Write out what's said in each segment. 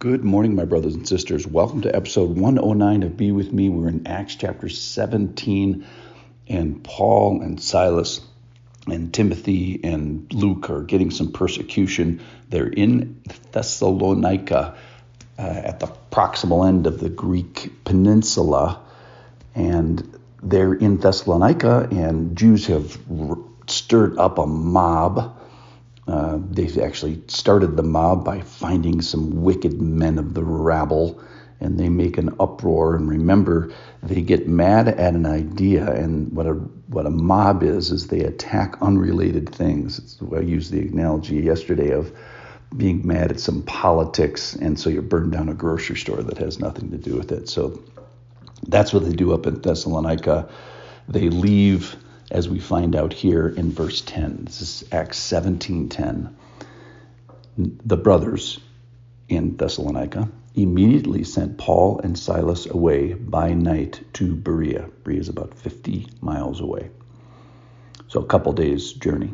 Good morning, my brothers and sisters. Welcome to episode 109 of Be With Me. We're in Acts chapter 17, and Paul and Silas and Timothy and Luke are getting some persecution. They're in Thessalonica uh, at the proximal end of the Greek peninsula, and they're in Thessalonica, and Jews have r- stirred up a mob uh, they actually started the mob by finding some wicked men of the rabble, and they make an uproar. And remember, they get mad at an idea, and what a what a mob is is they attack unrelated things. It's, I used the analogy yesterday of being mad at some politics, and so you burn down a grocery store that has nothing to do with it. So that's what they do up in Thessalonica. They leave as we find out here in verse 10. This is Acts 17:10. The brothers in Thessalonica immediately sent Paul and Silas away by night to Berea. Berea is about 50 miles away. So a couple days journey.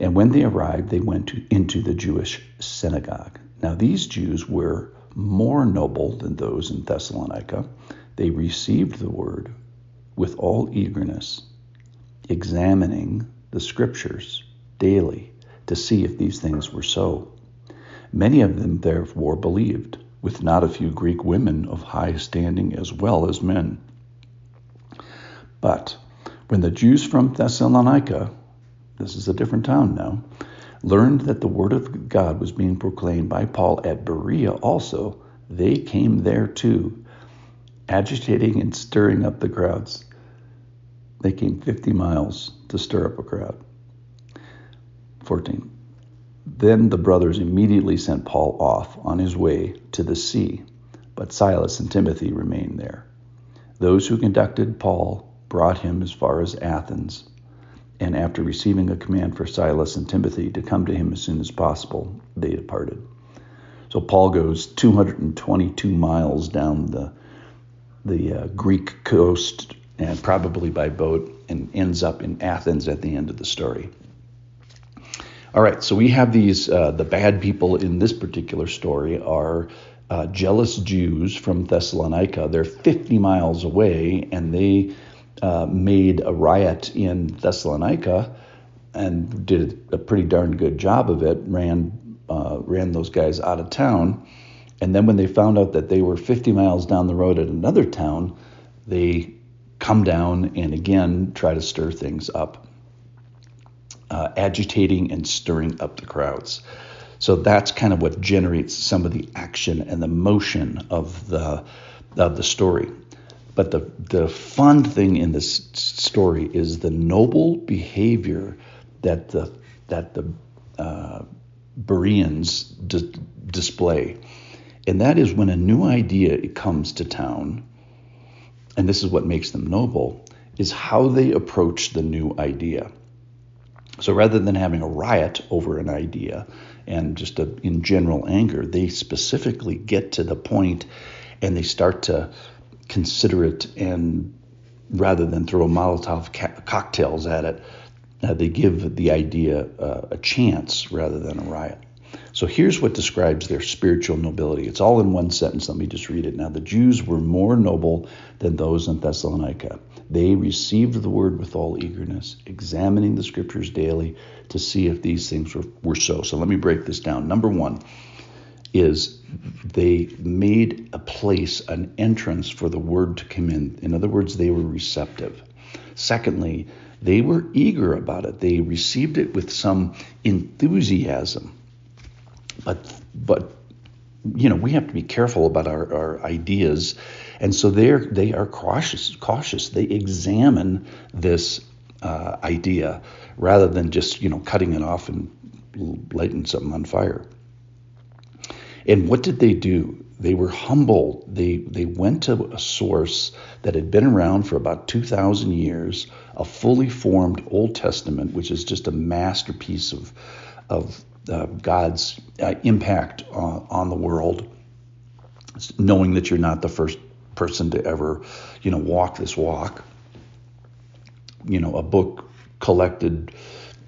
And when they arrived, they went to, into the Jewish synagogue. Now these Jews were more noble than those in Thessalonica. They received the word with all eagerness examining the scriptures daily to see if these things were so. Many of them therefore believed, with not a few Greek women of high standing as well as men. But when the Jews from Thessalonica, this is a different town now, learned that the word of God was being proclaimed by Paul at Berea also, they came there too, agitating and stirring up the crowds. They came 50 miles to stir up a crowd. 14. Then the brothers immediately sent Paul off on his way to the sea, but Silas and Timothy remained there. Those who conducted Paul brought him as far as Athens, and after receiving a command for Silas and Timothy to come to him as soon as possible, they departed. So Paul goes 222 miles down the the uh, Greek coast and probably by boat, and ends up in Athens at the end of the story. All right, so we have these, uh, the bad people in this particular story are uh, jealous Jews from Thessalonica. They're 50 miles away, and they uh, made a riot in Thessalonica and did a pretty darn good job of it, ran, uh, ran those guys out of town. And then when they found out that they were 50 miles down the road at another town, they come down and again try to stir things up, uh, agitating and stirring up the crowds. So that's kind of what generates some of the action and the motion of the of the story. But the the fun thing in this story is the noble behavior that the that the uh, Bereans d- display, and that is when a new idea comes to town and this is what makes them noble, is how they approach the new idea. So rather than having a riot over an idea and just a, in general anger, they specifically get to the point and they start to consider it and rather than throw Molotov ca- cocktails at it, uh, they give the idea uh, a chance rather than a riot. So here's what describes their spiritual nobility. It's all in one sentence. Let me just read it. Now, the Jews were more noble than those in Thessalonica. They received the word with all eagerness, examining the scriptures daily to see if these things were, were so. So let me break this down. Number one is they made a place, an entrance for the word to come in. In other words, they were receptive. Secondly, they were eager about it. They received it with some enthusiasm. But but you know we have to be careful about our, our ideas, and so they're they are cautious. Cautious. They examine this uh, idea rather than just you know cutting it off and lighting something on fire. And what did they do? They were humble. They they went to a source that had been around for about 2,000 years, a fully formed Old Testament, which is just a masterpiece of of uh, God's uh, impact on, on the world, knowing that you're not the first person to ever, you know, walk this walk. You know, a book collected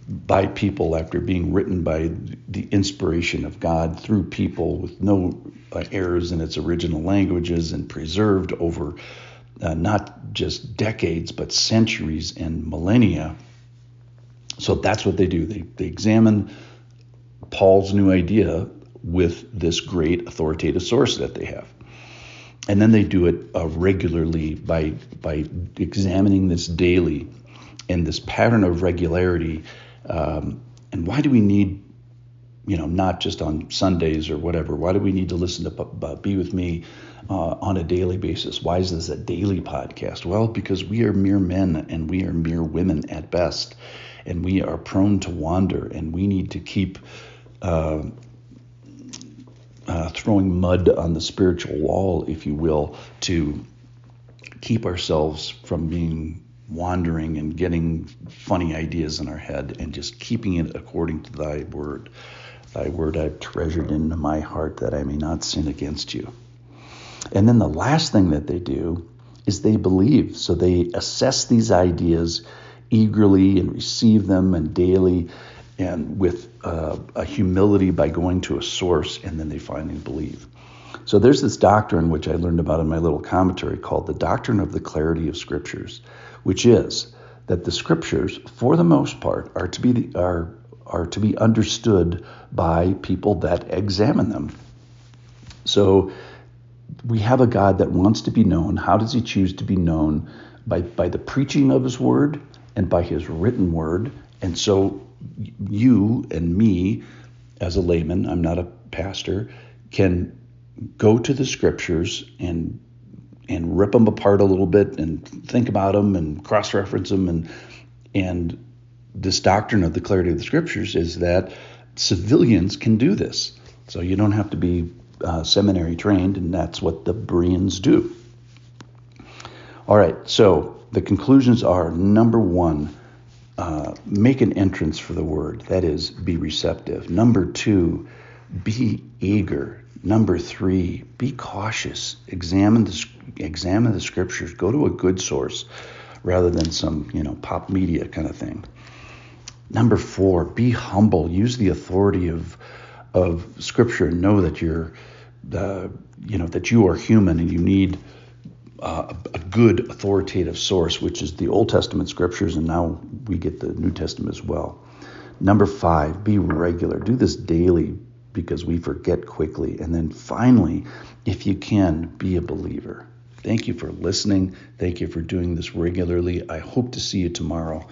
by people after being written by the inspiration of God through people with no uh, errors in its original languages and preserved over uh, not just decades but centuries and millennia. So that's what they do. They, they examine Paul's new idea with this great authoritative source that they have. And then they do it uh, regularly by, by examining this daily and this pattern of regularity. Um, and why do we need, you know, not just on Sundays or whatever? Why do we need to listen to Be With Me uh, on a daily basis? Why is this a daily podcast? Well, because we are mere men and we are mere women at best. And we are prone to wander and we need to keep. Uh, uh, throwing mud on the spiritual wall, if you will, to keep ourselves from being wandering and getting funny ideas in our head and just keeping it according to thy word. Thy word I've treasured in my heart that I may not sin against you. And then the last thing that they do is they believe. So they assess these ideas eagerly and receive them and daily and with uh, a humility by going to a source and then they finally believe. So there's this doctrine which I learned about in my little commentary called the doctrine of the clarity of scriptures which is that the scriptures, for the most part, are to be the, are are to be understood by people that examine them. So we have a God that wants to be known. How does he choose to be known? By by the preaching of his word and by his written word. And so you and me as a layman, I'm not a pastor, can go to the scriptures and and rip them apart a little bit and think about them and cross-reference them and and this doctrine of the clarity of the scriptures is that civilians can do this. So you don't have to be uh, seminary trained, and that's what the Bereans do. All right, so the conclusions are number one, uh, make an entrance for the word, that is, be receptive. Number two, be eager. Number three, be cautious. Examine the, examine the scriptures. Go to a good source rather than some, you know, pop media kind of thing. Number four, be humble. Use the authority of of scripture and know that you're the you know that you are human and you need a good authoritative source, which is the Old Testament scriptures, and now we get the New Testament as well. Number five, be regular. Do this daily because we forget quickly. And then finally, if you can, be a believer. Thank you for listening. Thank you for doing this regularly. I hope to see you tomorrow